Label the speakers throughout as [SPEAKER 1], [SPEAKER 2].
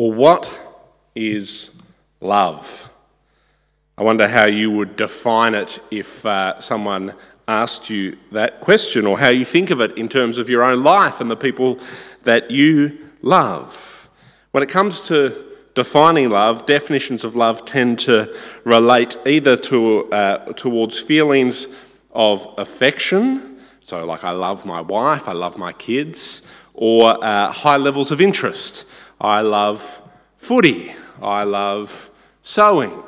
[SPEAKER 1] Well, what is love? I wonder how you would define it if uh, someone asked you that question, or how you think of it in terms of your own life and the people that you love. When it comes to defining love, definitions of love tend to relate either to, uh, towards feelings of affection, so like I love my wife, I love my kids, or uh, high levels of interest. I love footy. I love sewing.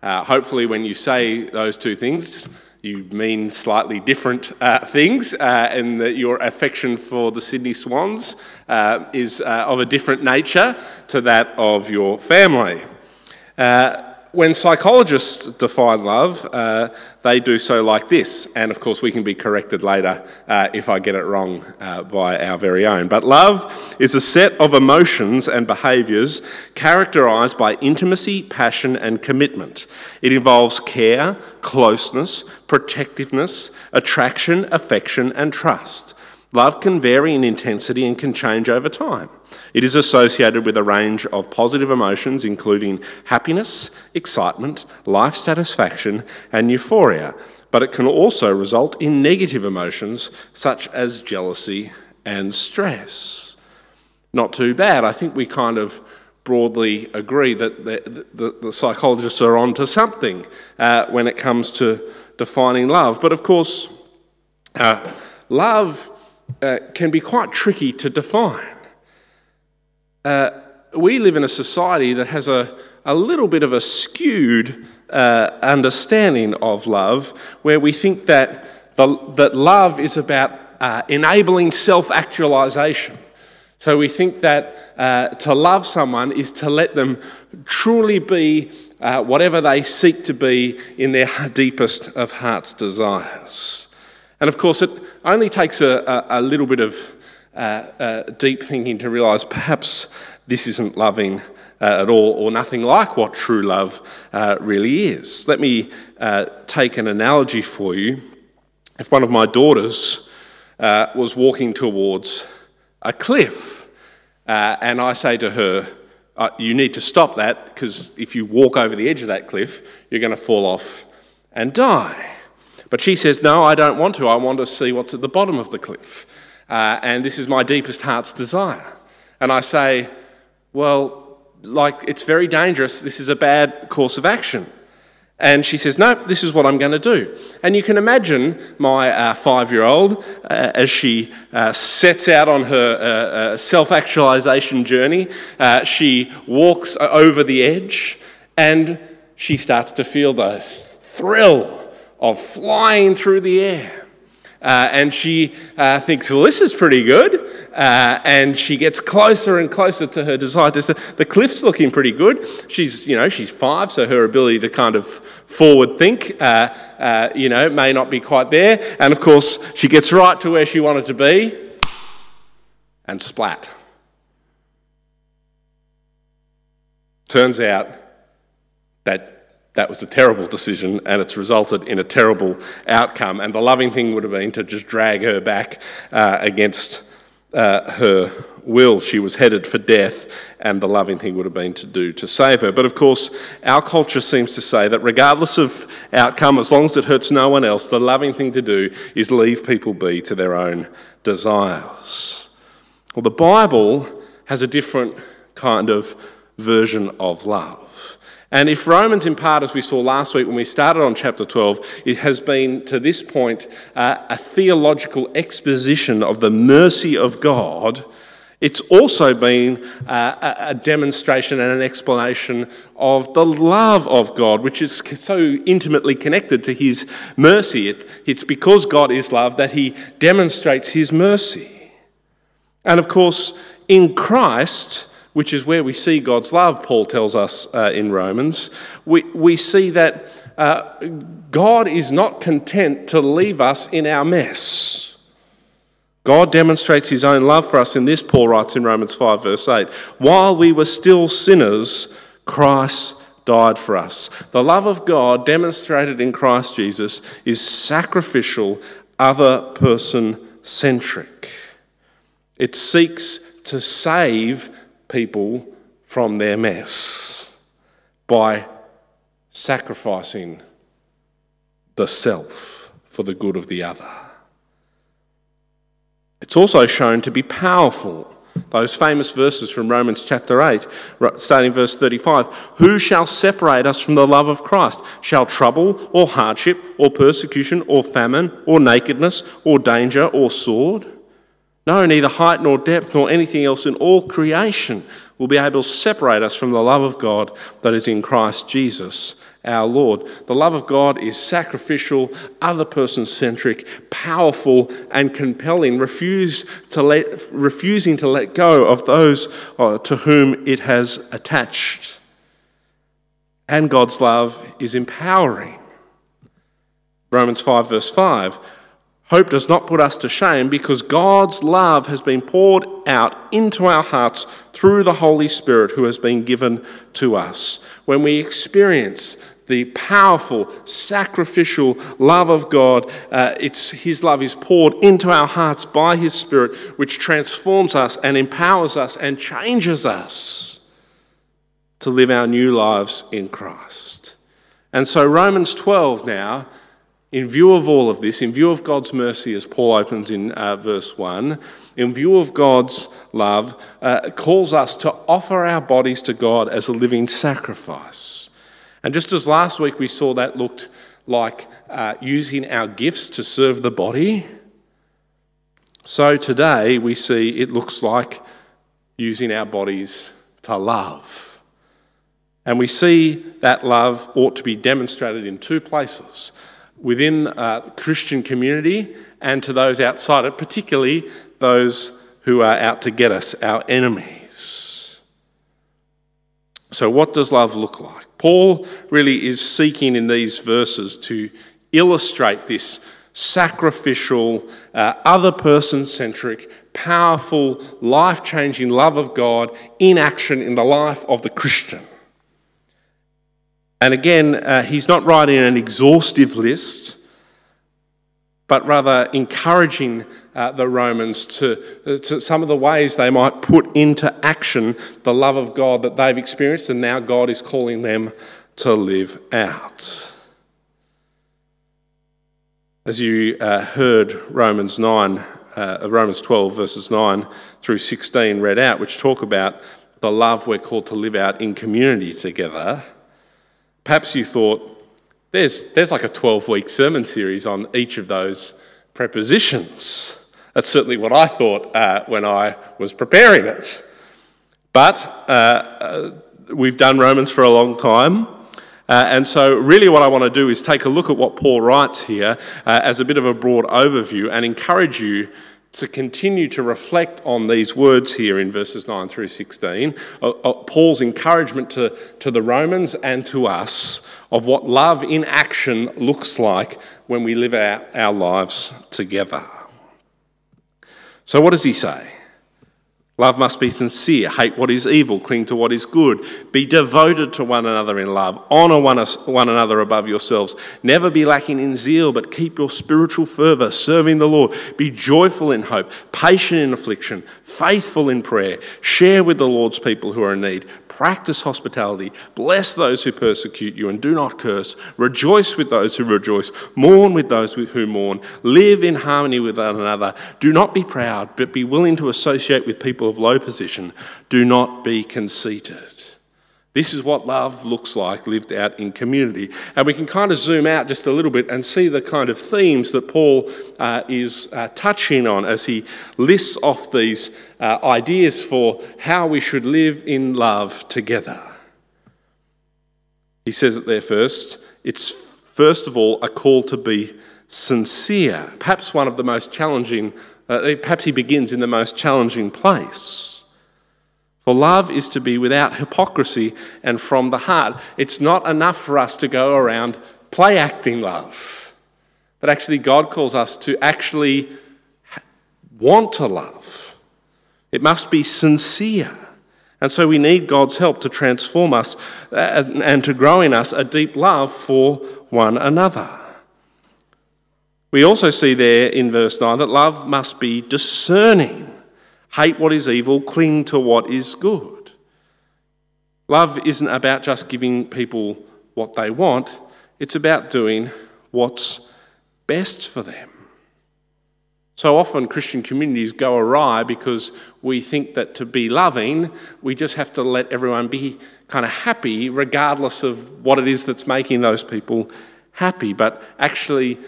[SPEAKER 1] Uh, hopefully, when you say those two things, you mean slightly different uh, things, uh, and that your affection for the Sydney Swans uh, is uh, of a different nature to that of your family. Uh, when psychologists define love, uh, they do so like this, and of course, we can be corrected later uh, if I get it wrong uh, by our very own. But love is a set of emotions and behaviours characterised by intimacy, passion, and commitment. It involves care, closeness, protectiveness, attraction, affection, and trust. Love can vary in intensity and can change over time. It is associated with a range of positive emotions, including happiness, excitement, life satisfaction, and euphoria, but it can also result in negative emotions such as jealousy and stress. Not too bad. I think we kind of broadly agree that the, the, the psychologists are on to something uh, when it comes to defining love. But of course, uh, love uh, can be quite tricky to define. Uh, we live in a society that has a, a little bit of a skewed uh, understanding of love, where we think that, the, that love is about uh, enabling self actualization. So we think that uh, to love someone is to let them truly be whatever they seek to be in their deepest of heart's desires. And of course, it only takes a, a, a little bit of uh, uh, deep thinking to realise perhaps this isn't loving uh, at all or nothing like what true love uh, really is. Let me uh, take an analogy for you. If one of my daughters uh, was walking towards a cliff and I say to her, You need to stop that because if you walk over the edge of that cliff, you're going to fall off and die. But she says, No, I don't want to. I want to see what's at the bottom of the cliff. Uh, and this is my deepest heart's desire. And I say, Well, like, it's very dangerous. This is a bad course of action. And she says, No, this is what I'm going to do. And you can imagine my uh, five year old uh, as she uh, sets out on her uh, uh, self actualization journey. Uh, she walks over the edge and she starts to feel the thrill of flying through the air. Uh, and she uh, thinks, well, this is pretty good. Uh, and she gets closer and closer to her desire. The cliff's looking pretty good. She's, you know, she's five, so her ability to kind of forward think, uh, uh, you know, may not be quite there. And of course, she gets right to where she wanted to be and splat. Turns out that that was a terrible decision and it's resulted in a terrible outcome. And the loving thing would have been to just drag her back uh, against uh, her will. She was headed for death, and the loving thing would have been to do to save her. But of course, our culture seems to say that regardless of outcome, as long as it hurts no one else, the loving thing to do is leave people be to their own desires. Well, the Bible has a different kind of version of love. And if Romans, in part, as we saw last week when we started on chapter 12, it has been to this point uh, a theological exposition of the mercy of God, it's also been uh, a demonstration and an explanation of the love of God, which is so intimately connected to His mercy. It, it's because God is love that He demonstrates His mercy. And of course, in Christ, which is where we see God's love, Paul tells us uh, in Romans, we, we see that uh, God is not content to leave us in our mess. God demonstrates his own love for us in this, Paul writes in Romans 5, verse 8. While we were still sinners, Christ died for us. The love of God demonstrated in Christ Jesus is sacrificial, other person centric. It seeks to save people from their mess by sacrificing the self for the good of the other. It's also shown to be powerful. Those famous verses from Romans chapter 8, starting verse 35 Who shall separate us from the love of Christ? Shall trouble, or hardship, or persecution, or famine, or nakedness, or danger, or sword? No, neither height nor depth nor anything else in all creation will be able to separate us from the love of God that is in Christ Jesus our Lord. The love of God is sacrificial, other person centric, powerful, and compelling, Refuse to let, refusing to let go of those uh, to whom it has attached. And God's love is empowering. Romans 5, verse 5 Hope does not put us to shame because God's love has been poured out into our hearts through the Holy Spirit who has been given to us. When we experience the powerful, sacrificial love of God, uh, it's, His love is poured into our hearts by His Spirit, which transforms us and empowers us and changes us to live our new lives in Christ. And so, Romans 12 now in view of all of this, in view of God's mercy, as Paul opens in uh, verse 1, in view of God's love, uh, calls us to offer our bodies to God as a living sacrifice. And just as last week we saw that looked like uh, using our gifts to serve the body, so today we see it looks like using our bodies to love. And we see that love ought to be demonstrated in two places within a Christian community and to those outside it, particularly those who are out to get us, our enemies. So, what does love look like? Paul really is seeking in these verses to illustrate this sacrificial, uh, other person centric, powerful, life changing love of God in action in the life of the Christian. And again, uh, he's not writing an exhaustive list, but rather encouraging uh, the Romans to, uh, to some of the ways they might put into action the love of God that they've experienced, and now God is calling them to live out. As you uh, heard Romans 9, uh, Romans 12, verses 9 through 16 read out, which talk about the love we're called to live out in community together. Perhaps you thought, there's, there's like a 12 week sermon series on each of those prepositions. That's certainly what I thought uh, when I was preparing it. But uh, uh, we've done Romans for a long time. Uh, and so, really, what I want to do is take a look at what Paul writes here uh, as a bit of a broad overview and encourage you to continue to reflect on these words here in verses 9 through 16, uh, uh, Paul's encouragement to, to the Romans and to us of what love in action looks like when we live out our lives together. So, what does he say? Love must be sincere, hate what is evil, cling to what is good, be devoted to one another in love, honour one, one another above yourselves, never be lacking in zeal, but keep your spiritual fervour, serving the Lord, be joyful in hope, patient in affliction, faithful in prayer, share with the Lord's people who are in need, Practice hospitality. Bless those who persecute you and do not curse. Rejoice with those who rejoice. Mourn with those who mourn. Live in harmony with one another. Do not be proud, but be willing to associate with people of low position. Do not be conceited. This is what love looks like lived out in community. And we can kind of zoom out just a little bit and see the kind of themes that Paul uh, is uh, touching on as he lists off these uh, ideas for how we should live in love together. He says it there first. It's first of all a call to be sincere. Perhaps one of the most challenging, uh, perhaps he begins in the most challenging place. For love is to be without hypocrisy and from the heart. It's not enough for us to go around play acting love, but actually, God calls us to actually want to love. It must be sincere. And so we need God's help to transform us uh, and to grow in us a deep love for one another. We also see there in verse 9 that love must be discerning. Hate what is evil, cling to what is good. Love isn't about just giving people what they want, it's about doing what's best for them. So often Christian communities go awry because we think that to be loving, we just have to let everyone be kind of happy regardless of what it is that's making those people happy. But actually,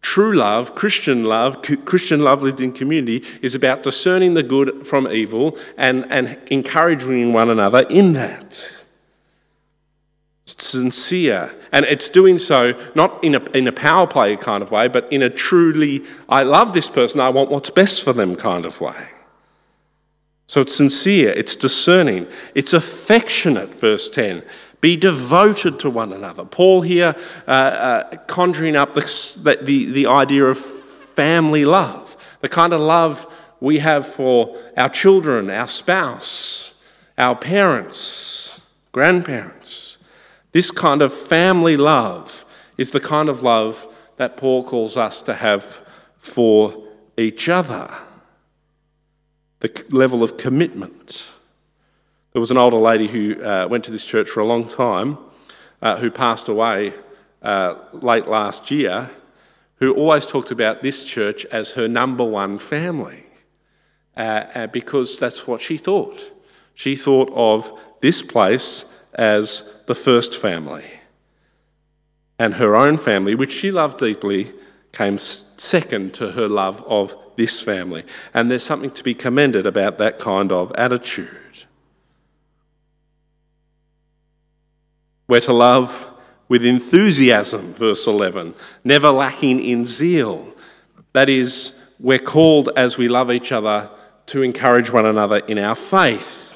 [SPEAKER 1] true love, Christian love, Christian love lived in community is about discerning the good from evil and, and encouraging one another in that It's sincere. And it's doing so not in a, in a power play kind of way, but in a truly, I love this person, I want what's best for them kind of way. So it's sincere, it's discerning, it's affectionate, verse 10. Be devoted to one another. Paul here uh, uh, conjuring up the, the, the idea of family love, the kind of love we have for our children, our spouse, our parents, grandparents. This kind of family love is the kind of love that Paul calls us to have for each other. The level of commitment. There was an older lady who uh, went to this church for a long time, uh, who passed away uh, late last year, who always talked about this church as her number one family, uh, uh, because that's what she thought. She thought of this place as the first family. And her own family, which she loved deeply, came second to her love of this family. And there's something to be commended about that kind of attitude. We're to love with enthusiasm, verse 11, never lacking in zeal. That is, we're called as we love each other to encourage one another in our faith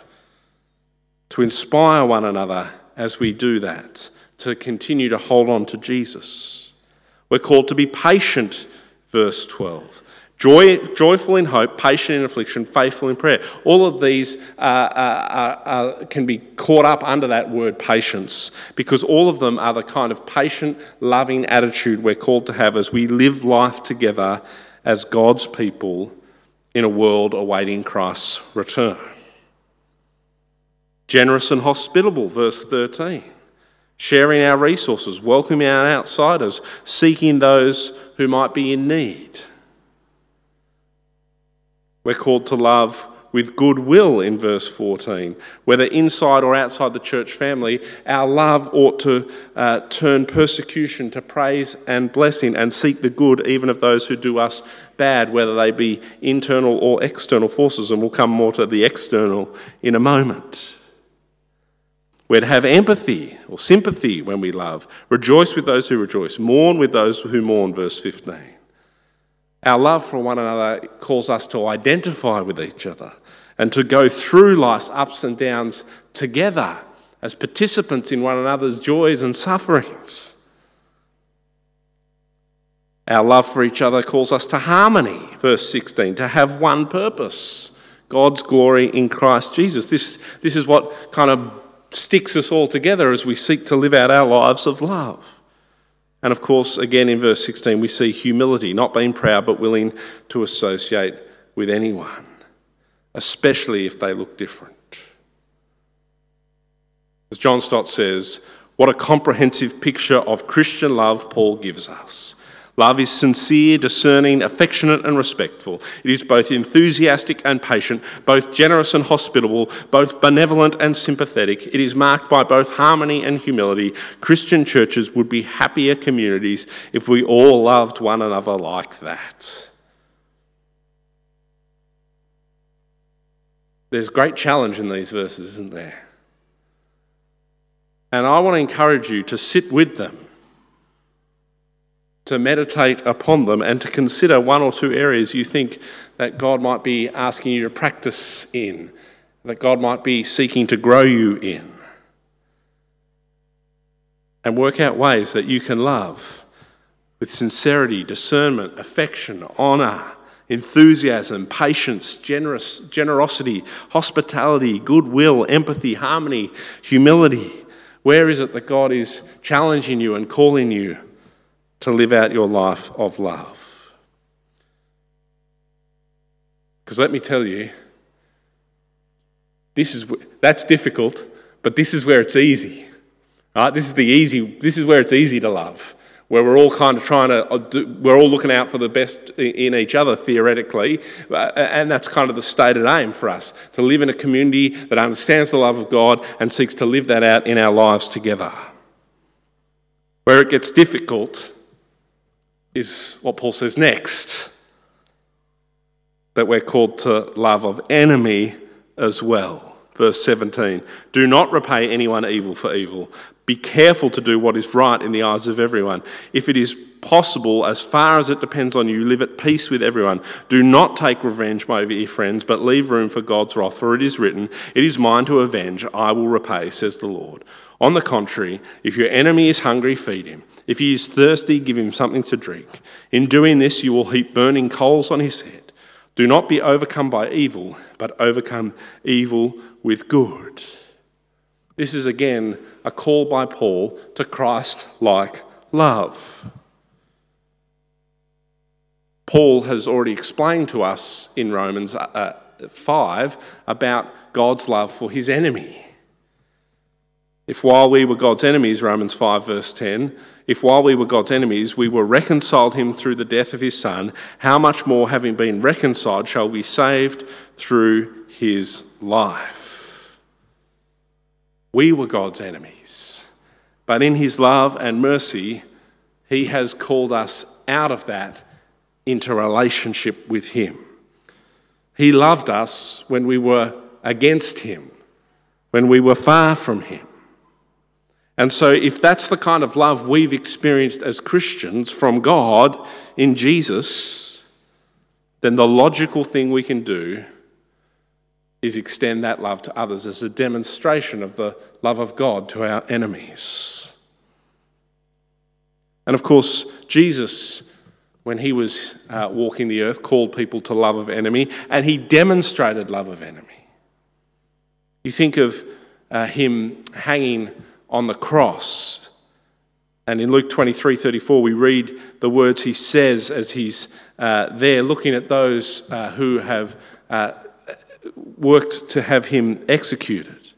[SPEAKER 1] to inspire one another as we do that, to continue to hold on to Jesus. We're called to be patient, verse 12. Joy, joyful in hope, patient in affliction, faithful in prayer. All of these uh, uh, uh, uh, can be caught up under that word patience because all of them are the kind of patient, loving attitude we're called to have as we live life together as God's people in a world awaiting Christ's return. Generous and hospitable, verse 13. Sharing our resources, welcoming our outsiders, seeking those who might be in need. We're called to love with goodwill in verse 14. Whether inside or outside the church family, our love ought to uh, turn persecution to praise and blessing and seek the good even of those who do us bad, whether they be internal or external forces. And we'll come more to the external in a moment. We're to have empathy or sympathy when we love, rejoice with those who rejoice, mourn with those who mourn, verse 15. Our love for one another calls us to identify with each other and to go through life's ups and downs together as participants in one another's joys and sufferings. Our love for each other calls us to harmony, verse 16, to have one purpose God's glory in Christ Jesus. This, this is what kind of sticks us all together as we seek to live out our lives of love. And of course, again in verse 16, we see humility, not being proud, but willing to associate with anyone, especially if they look different. As John Stott says, what a comprehensive picture of Christian love Paul gives us. Love is sincere, discerning, affectionate, and respectful. It is both enthusiastic and patient, both generous and hospitable, both benevolent and sympathetic. It is marked by both harmony and humility. Christian churches would be happier communities if we all loved one another like that. There's great challenge in these verses, isn't there? And I want to encourage you to sit with them to meditate upon them and to consider one or two areas you think that God might be asking you to practice in, that God might be seeking to grow you in. And work out ways that you can love with sincerity, discernment, affection, honour, enthusiasm, patience, generous, generosity, hospitality, goodwill, empathy, harmony, humility. Where is it that God is challenging you and calling you to live out your life of love. Because let me tell you, this is, that's difficult, But this is where it's easy. Right? This is the easy. This is where it's easy to love, where we're all kind of trying to. Uh, we're all looking out for the best in each other theoretically, uh, and that's kind of the stated aim for us to live in a community that understands the love of God and seeks to live that out in our lives together. Where it gets difficult is what Paul says next that we're called to love of enemy as well. Verse 17 Do not repay anyone evil for evil. Be careful to do what is right in the eyes of everyone. If it is possible, as far as it depends on you, live at peace with everyone. Do not take revenge, my dear friends, but leave room for God's wrath, for it is written, It is mine to avenge, I will repay, says the Lord. On the contrary, if your enemy is hungry, feed him. If he is thirsty, give him something to drink. In doing this, you will heap burning coals on his head. Do not be overcome by evil, but overcome evil with good. This is again a call by Paul to Christ like love. Paul has already explained to us in Romans uh, uh 5 about God's love for his enemy. If while we were God's enemies, Romans 5, verse 10, if while we were God's enemies, we were reconciled him through the death of his Son, how much more, having been reconciled, shall we be saved through his life? We were God's enemies, but in his love and mercy, he has called us out of that into relationship with him. He loved us when we were against him, when we were far from him. And so, if that's the kind of love we've experienced as Christians from God in Jesus, then the logical thing we can do is extend that love to others as a demonstration of the love of God to our enemies. And of course, Jesus, when he was uh, walking the earth, called people to love of enemy, and he demonstrated love of enemy. You think of uh, him hanging on the cross. And in Luke 23 34, we read the words he says as he's uh, there looking at those uh, who have uh, worked to have him executed.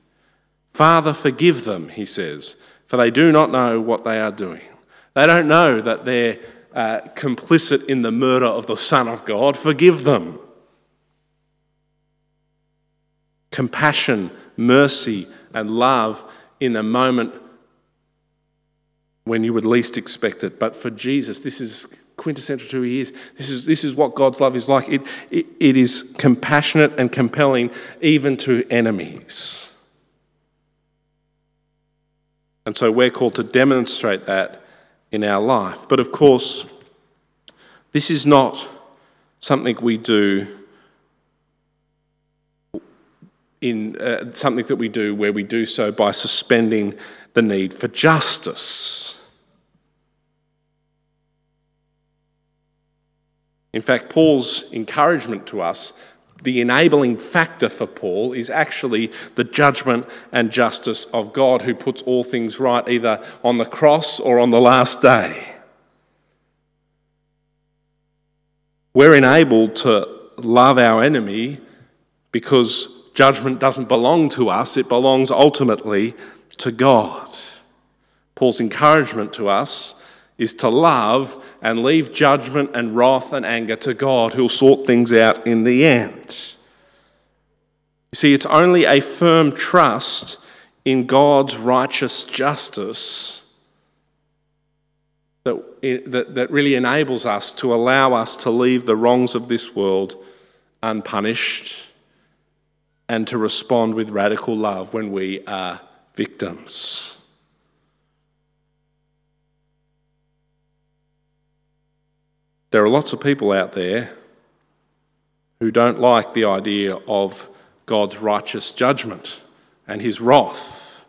[SPEAKER 1] Father, forgive them, he says, for they do not know what they are doing. They don't know that they're uh, complicit in the murder of the Son of God. Forgive them. Compassion, mercy, and love in the moment when you would least expect it. But for Jesus, this is quintessential to who he is. This is, this is what God's love is like. It, it, it is compassionate and compelling even to enemies. And so we're called to demonstrate that in our life. But of course, this is not something we do in uh, something that we do where we do so by suspending the need for justice. In fact, Paul's encouragement to us, the enabling factor for Paul, is actually the judgment and justice of God who puts all things right either on the cross or on the last day. We're enabled to love our enemy because Judgment doesn't belong to us, it belongs ultimately to God. Paul's encouragement to us is to love and leave judgment and wrath and anger to God, who'll sort things out in the end. You see, it's only a firm trust in God's righteous justice that, that, that really enables us to allow us to leave the wrongs of this world unpunished and to respond with radical love when we are victims. There are lots of people out there who don't like the idea of God's righteous judgment and his wrath.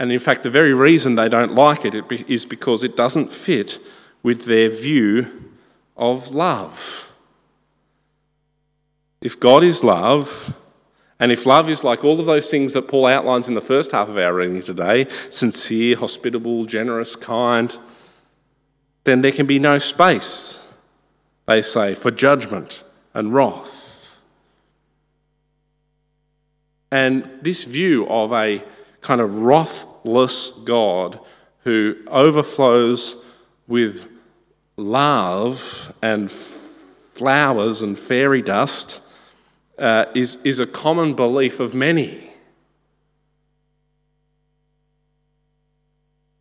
[SPEAKER 1] And in fact, the very reason they don't like it is because it doesn't fit with their view of love. If God is love, and if love is like all of those things that Paul outlines in the first half of our reading today sincere, hospitable, generous, kind then there can be no space, they say, for judgment and wrath. And this view of a kind of wrathless God who overflows with love and flowers and fairy dust uh, is, is a common belief of many.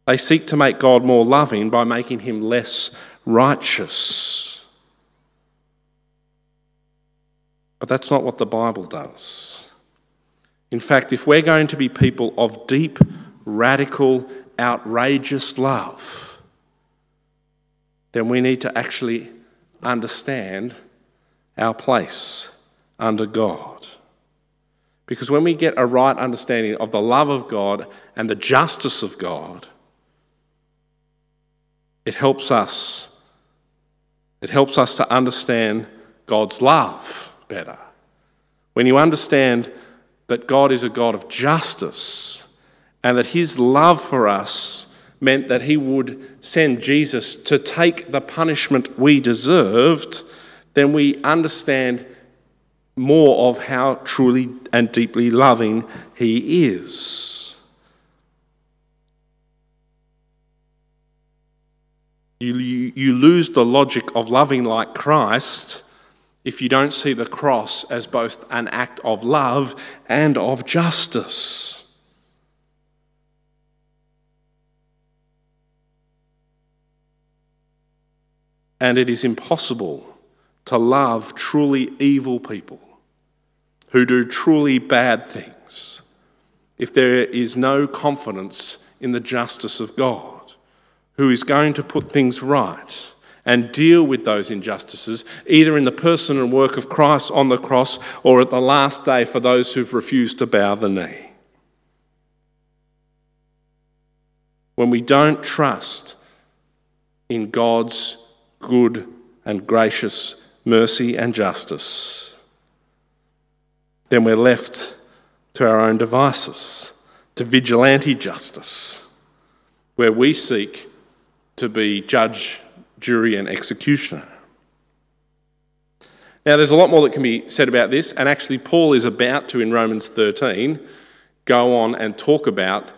[SPEAKER 1] They seek to make God more loving by making him less righteous. But that's not what the Bible does. In fact, if we're going to be people of deep, radical, outrageous love, then we need to actually understand our place under God. Because when we get a right understanding of the love of God and the justice of God, it helps us. It helps us to understand God's love better. When you understand that God is a God of justice and that his love for us meant that he would send Jesus to take the punishment we deserved, then we understand more of how truly and deeply loving he is. You, you, lose the logic of loving like Christ if you don't see the cross as both an act of love and of justice. And it is impossible to love truly evil people who do truly bad things if there is no confidence in the justice of God, who is going to put things right and deal with those injustices, either in the person and work of Christ on the cross or at the last day for those who've refused to bow the knee. When we don't trust in God's good and gracious mercy and justice, then we're left to our own devices, to vigilante justice, where we seek to be judge, jury, and executioner. Now, there's a lot more that can be said about this, and actually, Paul is about to, in Romans 13, go on and talk about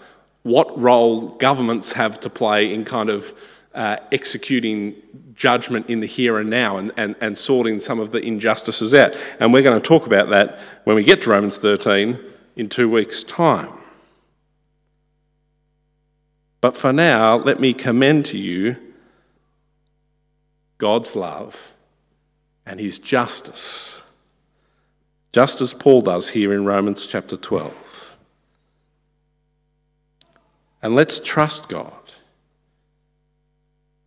[SPEAKER 1] what role governments have to play in kind of uh, executing judgment in the here and now and, and, and sorting some of the injustices out. And we're going to talk about that when we get to Romans 13 in two weeks' time. But for now, let me commend to you God's love and his justice, just as Paul does here in Romans chapter 12. And let's trust God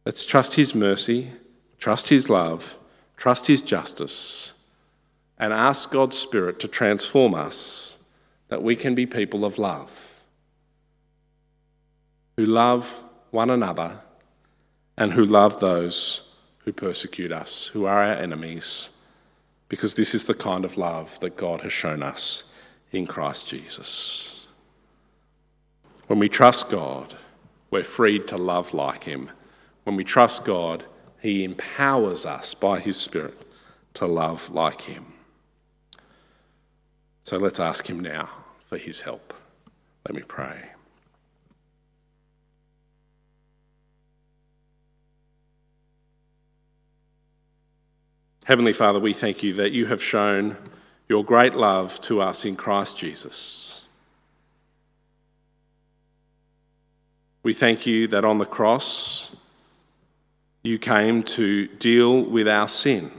[SPEAKER 1] Let's trust His mercy, trust His love, trust His justice, and ask God's Spirit to transform us that we can be people of love, who love one another and who love those who persecute us, who are our enemies, because this is the kind of love that God has shown us in Christ Jesus. When we trust God, we're freed to love like Him when we trust God, He empowers us by His Spirit to love like Him. So let's ask Him now for His help. Let me pray. Heavenly Father, we thank you that you have shown your great love to us in Christ Jesus. We thank you that on the cross, you came to deal with our sin.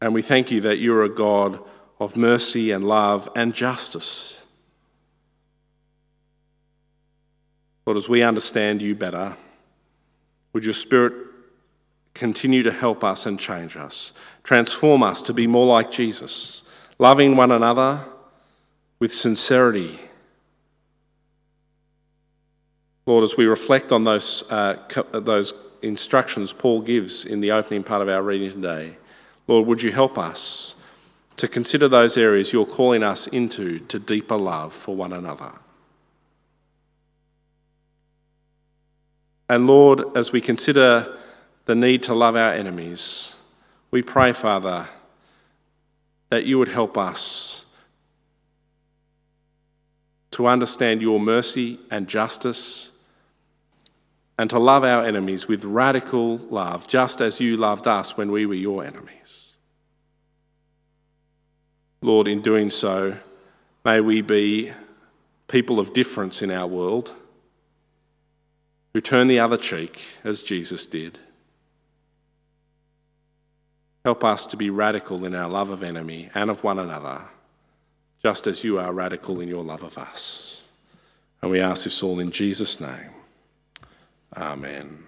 [SPEAKER 1] And we thank you that you're a God of mercy and love and justice. Lord, as we understand you better, would your Spirit continue to help us and change us, transform us to be more like Jesus, loving one another with sincerity Lord, as we reflect on those, uh, those instructions Paul gives in the opening part of our reading today, Lord, would you help us to consider those areas you're calling us into to deeper love for one another? And Lord, as we consider the need to love our enemies, we pray, Father, that you would help us to understand your mercy and justice, and to love our enemies with radical love, just as you loved us when we were your enemies. Lord, in doing so, may we be people of difference in our world who turn the other cheek as Jesus did. Help us to be radical in our love of enemy and of one another, just as you are radical in your love of us. And we ask this all in Jesus' name. Amen.